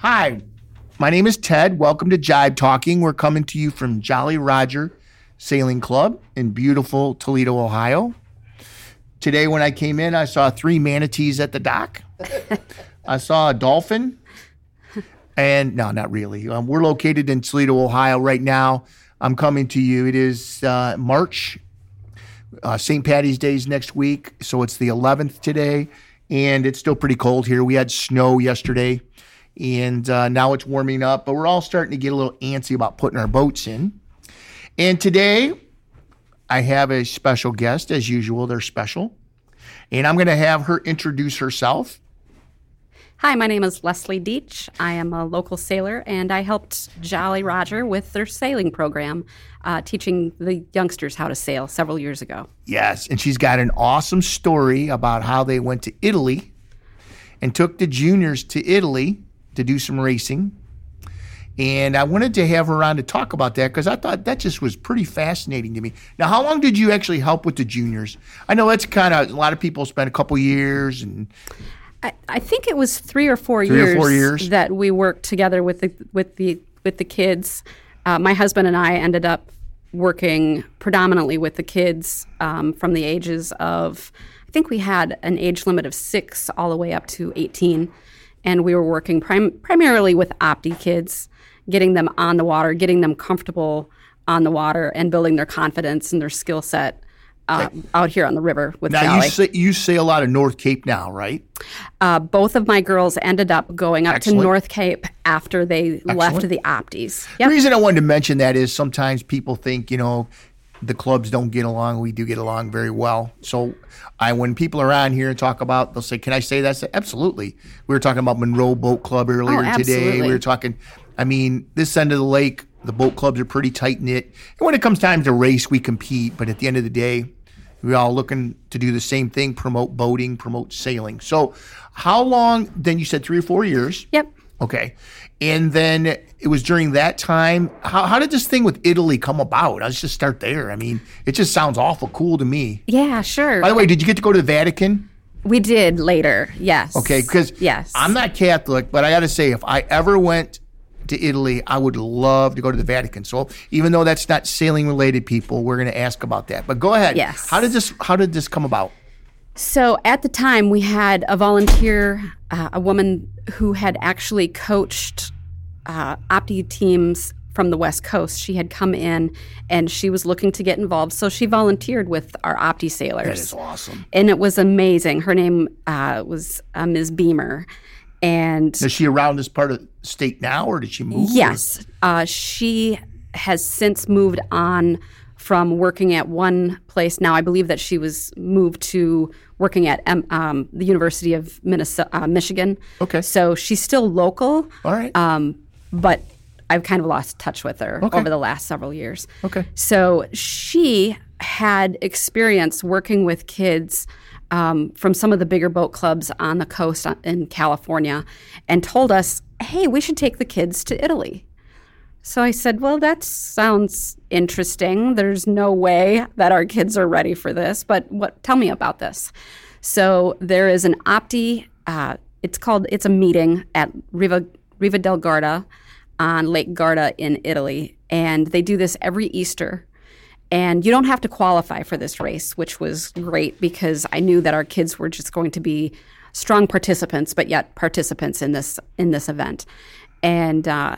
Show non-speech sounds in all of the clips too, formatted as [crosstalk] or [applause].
Hi, my name is Ted. Welcome to Jibe Talking. We're coming to you from Jolly Roger Sailing Club in beautiful Toledo, Ohio. Today, when I came in, I saw three manatees at the dock. [laughs] I saw a dolphin. And no, not really. Um, we're located in Toledo, Ohio right now. I'm coming to you. It is uh, March. Uh, St. Patty's Day is next week. So it's the 11th today. And it's still pretty cold here. We had snow yesterday and uh, now it's warming up, but we're all starting to get a little antsy about putting our boats in. And today, I have a special guest, as usual, they're special. And I'm going to have her introduce herself. Hi, my name is Leslie Deach. I am a local sailor, and I helped Jolly Roger with their sailing program, uh, teaching the youngsters how to sail several years ago. Yes, and she's got an awesome story about how they went to Italy and took the juniors to Italy to do some racing. And I wanted to have her on to talk about that because I thought that just was pretty fascinating to me. Now, how long did you actually help with the juniors? I know that's kind of a lot of people spend a couple years and. I, I think it was three or four Three or years, four years. that we worked together with the with the with the kids. Uh, my husband and I ended up working predominantly with the kids um, from the ages of I think we had an age limit of six all the way up to eighteen, and we were working prim- primarily with Opti kids, getting them on the water, getting them comfortable on the water, and building their confidence and their skill set. Uh, out here on the river with Now you say, you sail out of North Cape now, right? Uh, both of my girls ended up going up Excellent. to North Cape after they left the Opties. The reason I wanted to mention that is sometimes people think, you know, the clubs don't get along. We do get along very well. So I, when people are on here and talk about, they'll say, "Can I say that?" Say, absolutely. We were talking about Monroe Boat Club oh, earlier Oh, today. We were talking. I mean, this end of the lake, the boat clubs are pretty tight knit. And when it comes time to race, we compete. But at the end of the day, we're all looking to do the same thing: promote boating, promote sailing. So, how long? Then you said three or four years. Yep. Okay. And then it was during that time. How, how did this thing with Italy come about? Let's just start there. I mean, it just sounds awful cool to me. Yeah, sure. By the way, did you get to go to the Vatican? we did later. Yes. Okay, because yes, I'm not Catholic, but I got to say, if I ever went to Italy, I would love to go to the Vatican. So even though that's not sailing related, people, we're going to ask about that. But go ahead. Yes. How did this? How did this come about? So at the time, we had a volunteer, uh, a woman who had actually coached uh, Opti teams from the West Coast. She had come in and she was looking to get involved, so she volunteered with our Opti sailors. That is awesome. and it was amazing. Her name uh, was uh, Ms. Beamer, and Is she around this part of the state now, or did she move? yes, uh, she has since moved on from working at one place. Now I believe that she was moved to working at um, um, the University of Minnesota, uh, Michigan. Okay. so she's still local, All right. um, but I've kind of lost touch with her Okay. over the last several years. Okay. So she had experience working with kids um, from some of the bigger boat clubs on the coast in California and told us, hey, we should take the kids to Italy. So I said, well, that sounds interesting. There's no way that our kids are ready for this, but what? Tell me about this. So there is an Opti. Uh, it's called. It's a meeting at Riva Riva del Garda on Lake Garda in Italy, and they do this every Easter. And you don't have to qualify for this race, which was great because I knew that our kids were just going to be strong participants, but yet participants in this in this event. And uh,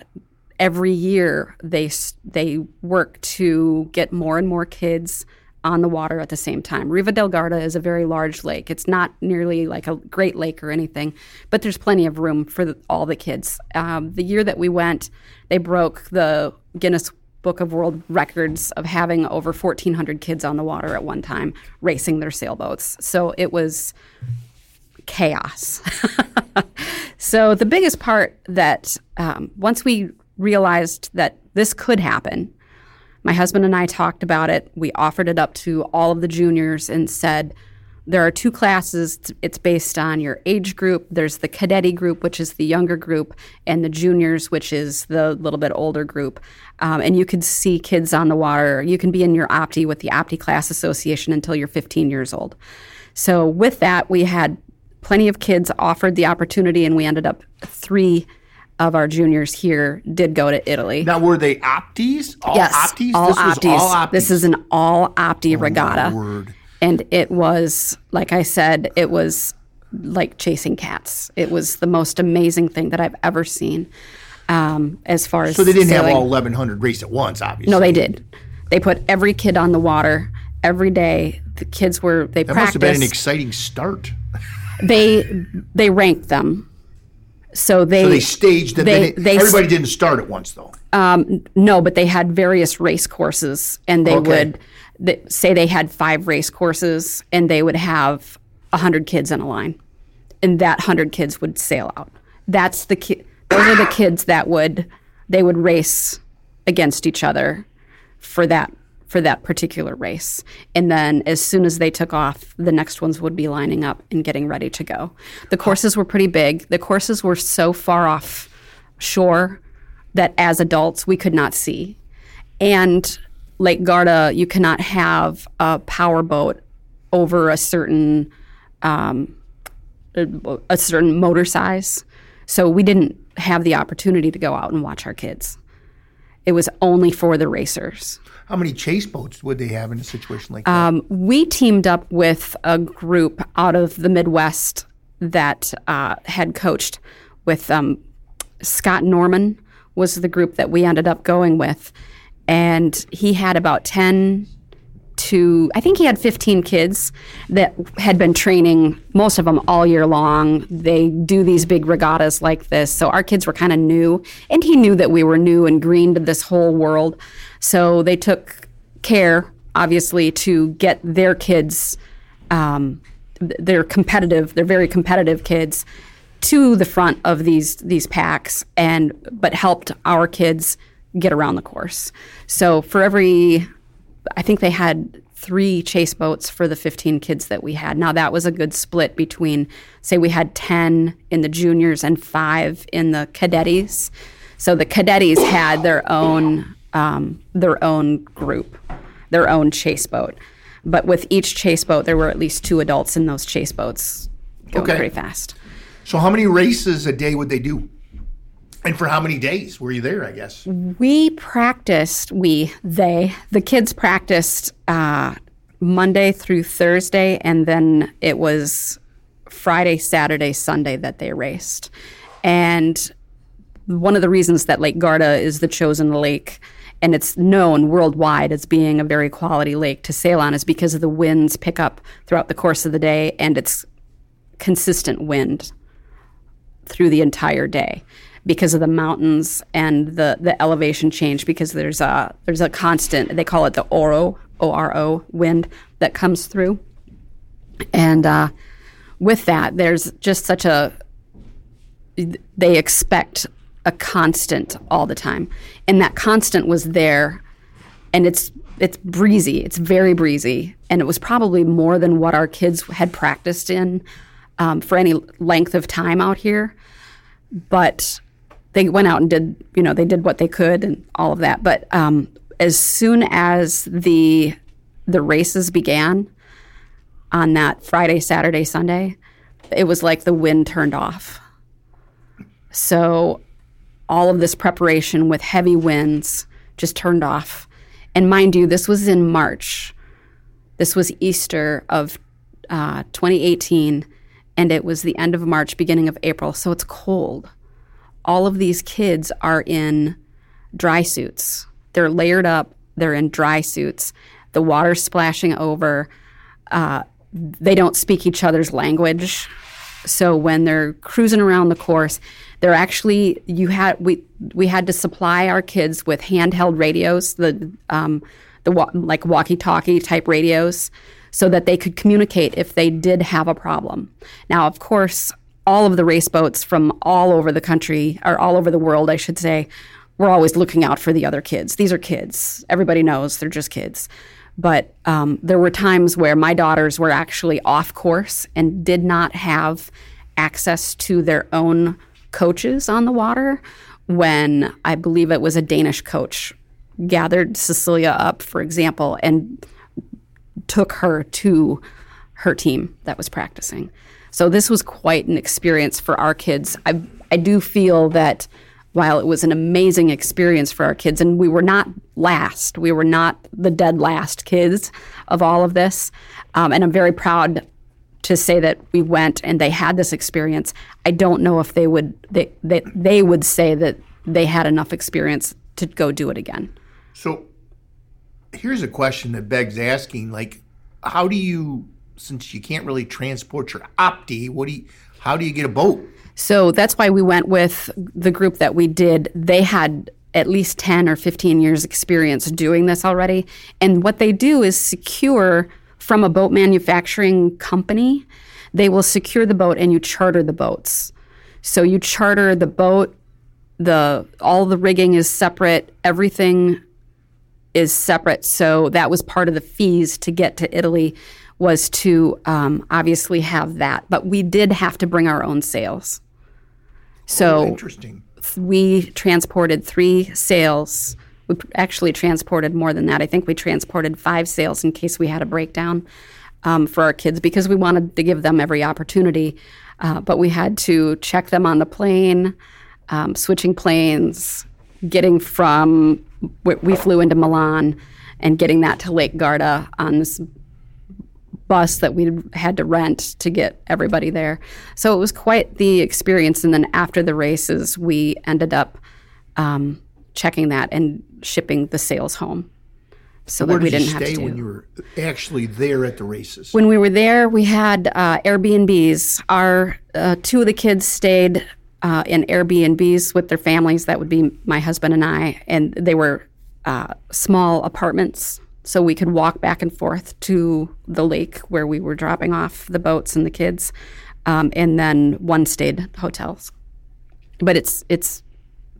every year they they work to get more and more kids on the water at the same time. Riva del Garda is a very large lake. It's not nearly like a great lake or anything, but there's plenty of room for the, all the kids. Um, the year that we went, they broke the Guinness Book of World Records of having over 1,400 kids on the water at one time racing their sailboats. So it was chaos. [laughs] so the biggest part that um, once we realized that this could happen, my husband and I talked about it. We offered it up to all of the juniors and said, there are two classes. It's based on your age group. There's the cadetti group, which is the younger group, and the juniors, which is the little bit older group. Um, and you could see kids on the water. You can be in your Opti with the Opti Class Association until you're 15 years old. So with that, we had plenty of kids offered the opportunity, and we ended up three of our juniors here did go to Italy. Now, were they opties? All yes, opties? all this was opties. all opties. This is an all opti regatta, word. and it was like I said, it was like chasing cats. It was the most amazing thing that I've ever seen. Um, as far as So they didn't sailing. have all 1,100 race at once, obviously. No, they did. They put every kid on the water every day. The kids were they That must have been an exciting start. they they ranked them. So they, So they staged them. They- They, everybody didn't start at once, though. Um, no, but they had various race courses, and they Okay. would th- say they had five race courses, and they would have hundred kids in a line, and that hundred kids would sail out. That's the ki- Those are the kids that would they would race against each other for that for that particular race. And then as soon as they took off, the next ones would be lining up and getting ready to go. The courses were pretty big. The courses were so far off shore that as adults we could not see. And Lake Garda, you cannot have a power boat over a certain um, a, a certain motor size. So we didn't have the opportunity to go out and watch our kids. It was only for the racers. How many chase boats would they have in a situation like that? Um, we teamed up with a group out of the Midwest that uh, had coached with um, Scott Norman was the group that we ended up going with, and he had about ten to I think he had 15 kids that had been training most of them all year long. They do these big regattas like this. So our kids were kind of new and he knew that we were new and green to this whole world. So they took care obviously to get their kids um, they're competitive, they're very competitive kids to the front of these these packs and but helped our kids get around the course. So for every I think they had three chase boats for the 15 kids that we had. Now that was a good split between, say, we had 10 in the juniors and five in the cadettes. So the cadettes had their own um, their own group, their own chase boat. But with each chase boat, there were at least two adults in those chase boats going Okay. pretty fast. so how many races a day would they do? And for how many days were you there, I guess? We practiced, we, they, the kids practiced uh, Monday through Thursday, and then it was Friday, Saturday, Sunday that they raced. And one of the reasons that Lake Garda is the chosen lake and it's known worldwide as being a very quality lake to sail on is because of the winds pick up throughout the course of the day and it's consistent wind through the entire day because of the mountains and the, the elevation change because there's a there's a constant they call it the oro o r o wind that comes through. And uh, with that there's just such a they expect a constant all the time. And that constant was there and it's it's breezy. It's very breezy. And it was probably more than what our kids had practiced in um, for any length of time out here. But they went out and did you know they did what they could and all of that. But um, as soon as the the races began on that friday saturday sunday it was like the wind turned off. So all of this preparation with heavy winds just turned off. And mind you this was in march. This was easter of uh, 2018 and it was the end of march beginning of april so it's cold all of these kids are in dry suits. They're layered up, they're in dry suits. The water's splashing over. Uh, they don't speak each other's language. So when they're cruising around the course, they're actually you had we we had to supply our kids with handheld radios, the um, the wa- like walkie-talkie type radios, so that they could communicate if they did have a problem. Now, of course, all of the race boats from all over the country, or all over the world, I should say, we're always looking out for the other kids. These are kids. Everybody knows they're just kids. But um, there were times where my daughters were actually off course and did not have access to their own coaches on the water when I believe it was a Danish coach gathered Cecilia up, for example, and took her to her team that was practicing. So this was quite an experience for our kids. I I do feel that while it was an amazing experience for our kids, and we were not last, we were not the dead last kids of all of this. Um, and I'm very proud to say that we went and they had this experience. I don't know if they would they they, they would say that they had enough experience to go do it again. So here's a question that begs asking like how do you since you can't really transport your opti, what do you how do you get a boat? So that's why we went with the group that we did. They had at least 10 or 15 years experience doing this already. And what they do is secure from a boat manufacturing company, they will secure the boat and you charter the boats. So you charter the boat, the all the rigging is separate, everything is separate. So that was part of the fees to get to Italy was to um, obviously have that, but we did have to bring our own sails. So oh, interesting. We transported three sails. We actually transported more than that. I think we transported five sails in case we had a breakdown um, for our kids because we wanted to give them every opportunity. Uh, but we had to check them on the plane, um, switching planes, getting from we flew into Milan and getting that to Lake Garda on this bus that we had to rent to get everybody there. So it was quite the experience. And then after the races, we ended up um, checking that and shipping the sails home. So Where that we didn't you have stay to. when you were actually there at the races? When we were there, we had uh, Airbnbs. Our uh, two of the kids stayed uh, in Airbnbs with their families. That would be my husband and I, and they were uh, small apartments so we could walk back and forth to the lake where we were dropping off the boats and the kids, um, and then one stayed hotels. But it's it's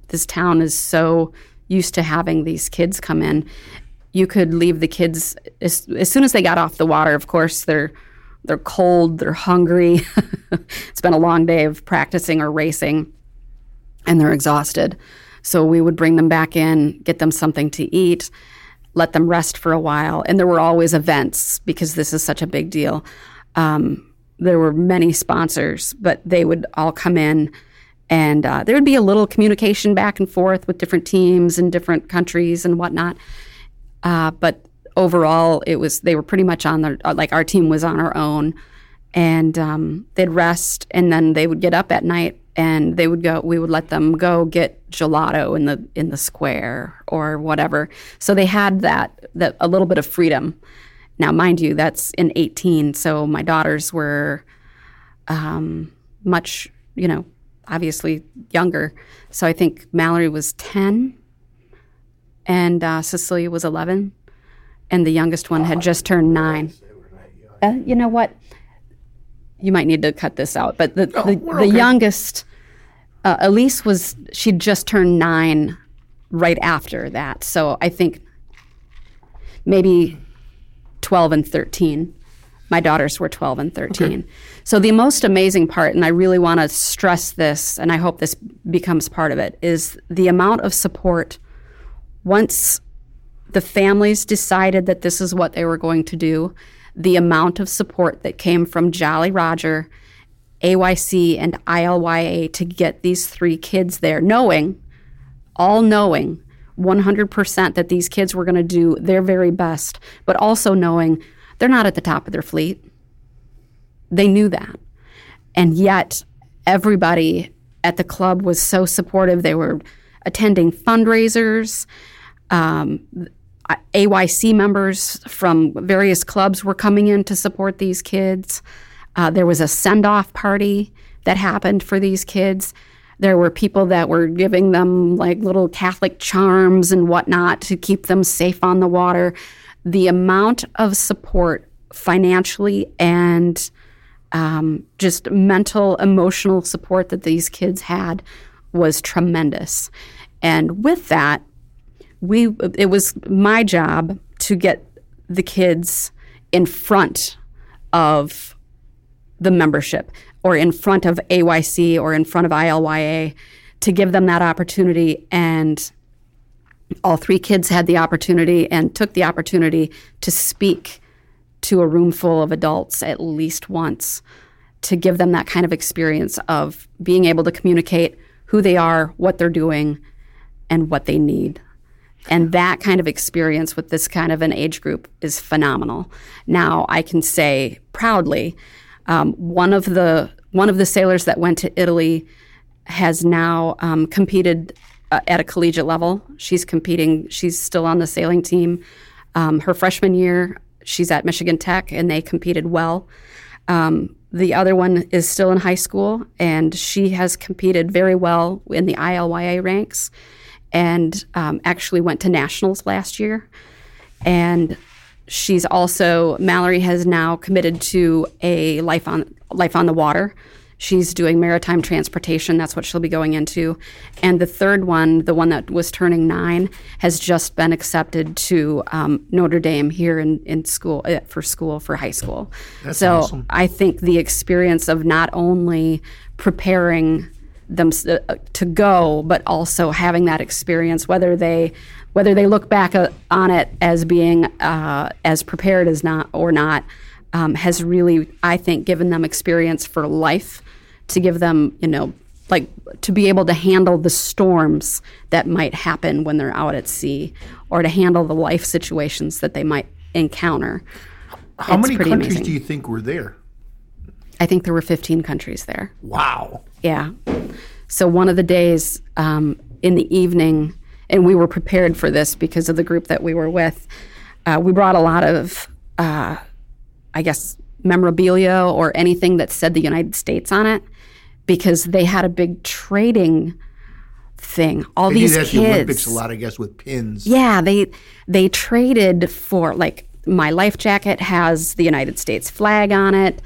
this town is so used to having these kids come in. You could leave the kids as, as soon as they got off the water. Of course, they're they're cold, they're hungry. [laughs] it's been a long day of practicing or racing, and they're exhausted. So we would bring them back in, get them something to eat, let them rest for a while. And there were always events because this is such a big deal. Um, there were many sponsors, but they would all come in and uh, there would be a little communication back and forth with different teams in different countries and whatnot. Uh, but overall, it was they were pretty much on their uh, like our team was on our own, and um, they'd rest and then they would get up at night and they would go we would let them go get gelato in the in the square or whatever. So they had that that a little bit of freedom. Now mind you that's in 18 so my daughters were um, much you know obviously younger. So i think mallory was 10 and uh, cecilia was 11 and the youngest one had just turned 9 uh, you know what you might need to cut this out but the, Oh, the, the okay. youngest uh, Elise was she'd just turned nine right after that, so I think maybe twelve and thirteen. My daughters were twelve and thirteen. So the most amazing part, and I really want to stress this, and I hope this becomes part of it, is the amount of support once the families decided that this is what they were going to do, the amount of support that came from Jolly Roger, AYC, and ILYA to get these three kids there, knowing, all knowing 100% that these kids were going to do their very best, but also knowing they're not at the top of their fleet. They knew that. And yet, everybody at the club was so supportive. They were attending fundraisers. Um, AYC members from various clubs were coming in to support these kids. Uh, there was a send off party that happened for these kids. There were people that were giving them like little Catholic charms and whatnot to keep them safe on the water. The amount of support financially and um, just mental, emotional support that these kids had was tremendous. And with that, we it was my job to get the kids in front of the membership or in front of AYC or in front of ILYA to give them that opportunity and all three kids had the opportunity and took the opportunity to speak to a room full of adults at least once to give them that kind of experience of being able to communicate who they are, what they're doing, and what they need. And that kind of experience with this kind of an age group is phenomenal. Now I can say proudly, um, one of the one of the sailors that went to Italy has now um, competed uh, at a collegiate level. She's competing. She's still on the sailing team. Um, her freshman year, she's at Michigan Tech, and they competed well. Um, the other one is still in high school, and she has competed very well in the ILYA ranks, and um, actually went to nationals last year. And she's also Mallory has now committed to a life on life on the water She's doing maritime transportation. That's what she'll be going into. And the third one, the one that was turning nine, has just been accepted to um, Notre Dame here in, in school uh, for school for high school. That's so awesome. I think the experience of not only preparing them uh, to go, but also having that experience, whether they whether they look back uh, on it as being uh, as prepared as not or not, um, has really, I think, given them experience for life to give them, you know, like to be able to handle the storms that might happen when they're out at sea or to handle the life situations that they might encounter. How It's many countries amazing. do you think were there? I think there were 15 countries there. Wow. Yeah. So one of the days um, in the evening, and we were prepared for this because of the group that we were with. Uh, we brought a lot of, uh, I guess, memorabilia or anything that said the United States on it because they had a big trading thing. All They these did kids. the Olympics a lot, I guess, with pins. Yeah, they they traded for like my life jacket has the United States flag on it.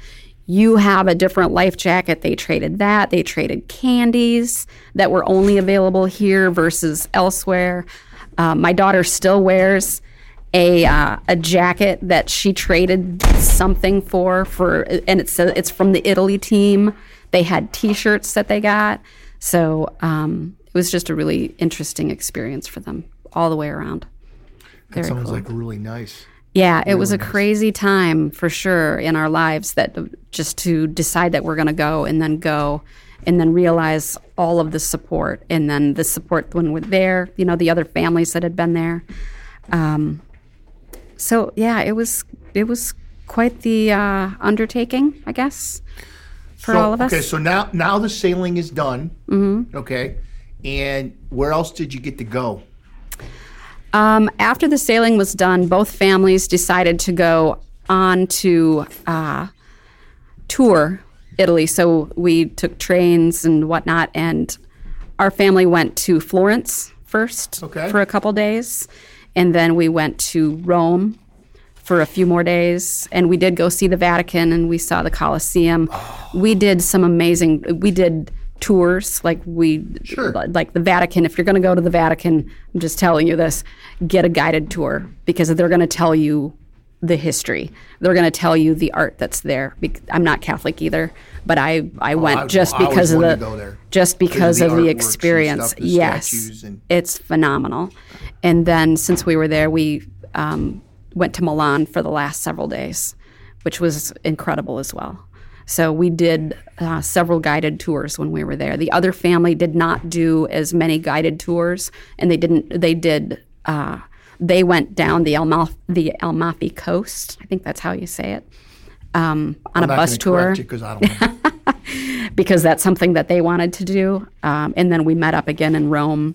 You have a different life jacket. They traded that. They traded candies that were only available here versus elsewhere. Uh, my daughter still wears a uh, a jacket that she traded something for for, and it's it's from the Italy team. They had T-shirts that they got, so um, it was just a really interesting experience for them all the way around. That Very sounds cool. like really nice. Yeah, it was a crazy time for sure in our lives that just to decide that we're going to go and then go and then realize all of the support and then the support when we're there, you know, the other families that had been there. Um, so yeah, it was it was quite the uh, undertaking, I guess, for so, all of us. Okay, so now now the sailing is done. Mm-hmm. Okay, and where else did you get to go? Um, after the sailing was done, both families decided to go on to uh, tour Italy. So we took trains and whatnot, and our family went to Florence first Okay. for a couple days, and then we went to Rome for a few more days, and we did go see the Vatican and we saw the Colosseum. We did some amazing. We did tours like we Sure. like the Vatican. If you're going to go to the Vatican, I'm just telling you this: get a guided tour because they're going to tell you the history. They're going to tell you the art that's there. I'm not Catholic either, but I I went I- just I always because of the to go there. just because of the experience. stuff, the yes, and- it's phenomenal. And then since we were there, we um, went to Milan for the last several days, which was incredible as well. So we did uh, several guided tours when we were there. The other family did not do as many guided tours, and they didn't. They did. Uh, they went down the Almaf- the Amalfi coast. I think that's how you say it. Um, on I'm a bus tour correct you 'cause I don't [laughs] because that's something that they wanted to do. Um, and then we met up again in Rome,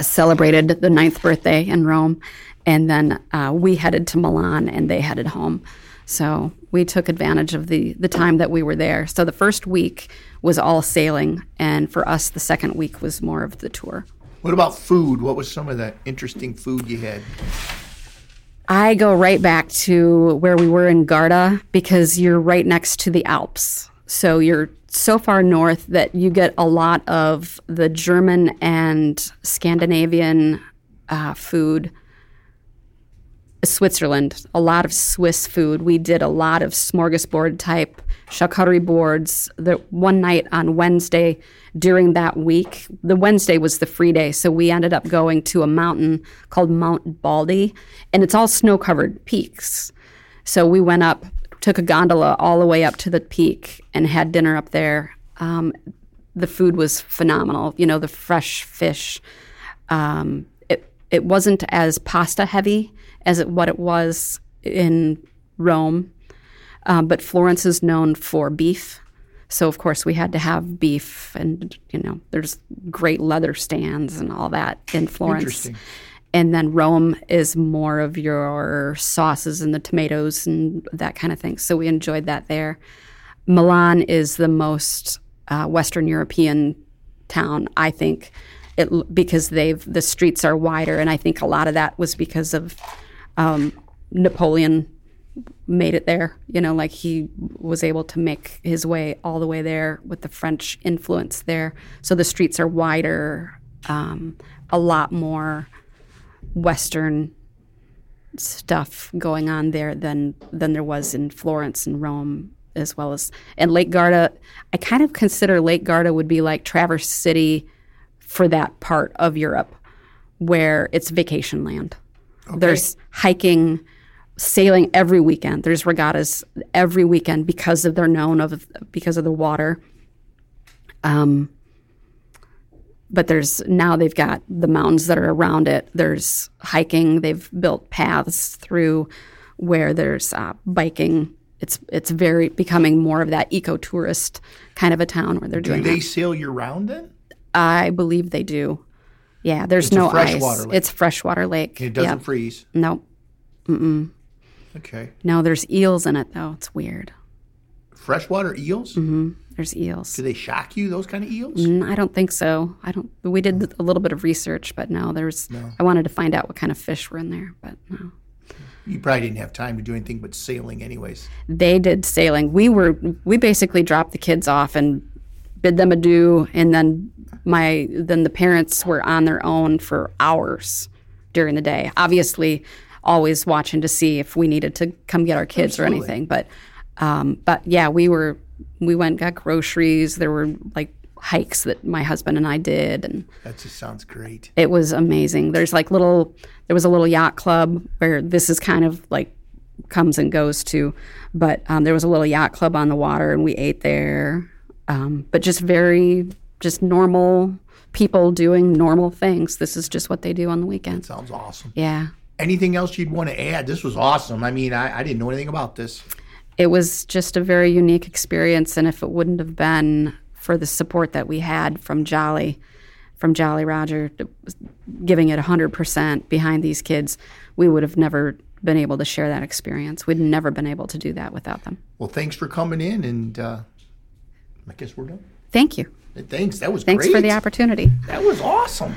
celebrated the ninth birthday in Rome, and then uh, we headed to Milan and they headed home. So we took advantage of the the time that we were there. So the first week was all sailing, and for us, the second week was more of the tour. what about food? What was some of the interesting food you had? I go right back to where we were in Garda because you're right next to the Alps. So you're so far north that you get a lot of the German and Scandinavian uh, food. Switzerland, a lot of Swiss food. We did a lot of smorgasbord type charcuterie boards. The one night on Wednesday during that week, the Wednesday was the free day, so we ended up going to a mountain called Mount Baldy, and it's all snow covered peaks. So we went up, took a gondola all the way up to the peak, and had dinner up there. Um, the food was phenomenal. You know, the fresh fish. Um, it it wasn't as pasta heavy as it, what it was in Rome, um, but Florence is known for beef. So of course we had to have beef, and you know, there's great leather stands and all that in Florence. Interesting. And then Rome is more of your sauces and the tomatoes and that kind of thing. So we enjoyed that there. Milan is the most uh, Western European town, I think, it, because they've the streets are wider, and I think a lot of that was because of um, Napoleon made it there. You know, like he was able to make his way all the way there with the French influence there. So the streets are wider, um, a lot more Western stuff going on there than than there was in Florence and Rome as well as and Lake Garda. I kind of consider Lake Garda would be like Traverse City for that part of Europe where it's vacation land. There's hiking, sailing every weekend. There's regattas every weekend because of they're known of because of the water. Um, but there's now they've got the mountains that are around it. There's hiking. They've built paths through where there's uh, biking. It's it's very becoming more of that eco-tourist kind of a town where they're Do doing. Do they that. sail year round then? I believe they do. Yeah, there's It's no ice. lake. It's freshwater lake. It doesn't Yep. freeze. No, Okay. no. There's eels in it though. It's weird. Freshwater eels? There's eels. Do they shock you? Those kind of eels? Mm, I don't think so. I don't. We did a little bit of research, but no, there's. No. I wanted to find out what kind of fish were in there, but no. You probably didn't have time to do anything but sailing, anyways. They did sailing. We were. We basically dropped the kids off and bid them adieu, and then my then the parents were on their own for hours during the day. Obviously, always watching to see if we needed to come get our kids or anything. But um, but yeah, we were. We went got groceries. There were like hikes that my husband and I did, and That just sounds great. it was amazing. There's like little, there was a little yacht club where this is kind of like comes and goes to, but um, there was a little yacht club on the water and we ate there. Um, but just very, just normal people doing normal things. This is just what they do on the weekends. Sounds awesome. Yeah. Anything else you'd want to add? This was awesome. I mean, I, I didn't know anything about this. it was just a very unique experience. And if it wouldn't have been for the support that we had from Jolly, from Jolly Roger, giving it 100% behind these kids, we would have never been able to share that experience. We'd never been able to do that without them. Well, thanks for coming in, and uh, I guess we're done. Thank you. Thanks. That was great. Thanks great. for the opportunity. That was awesome.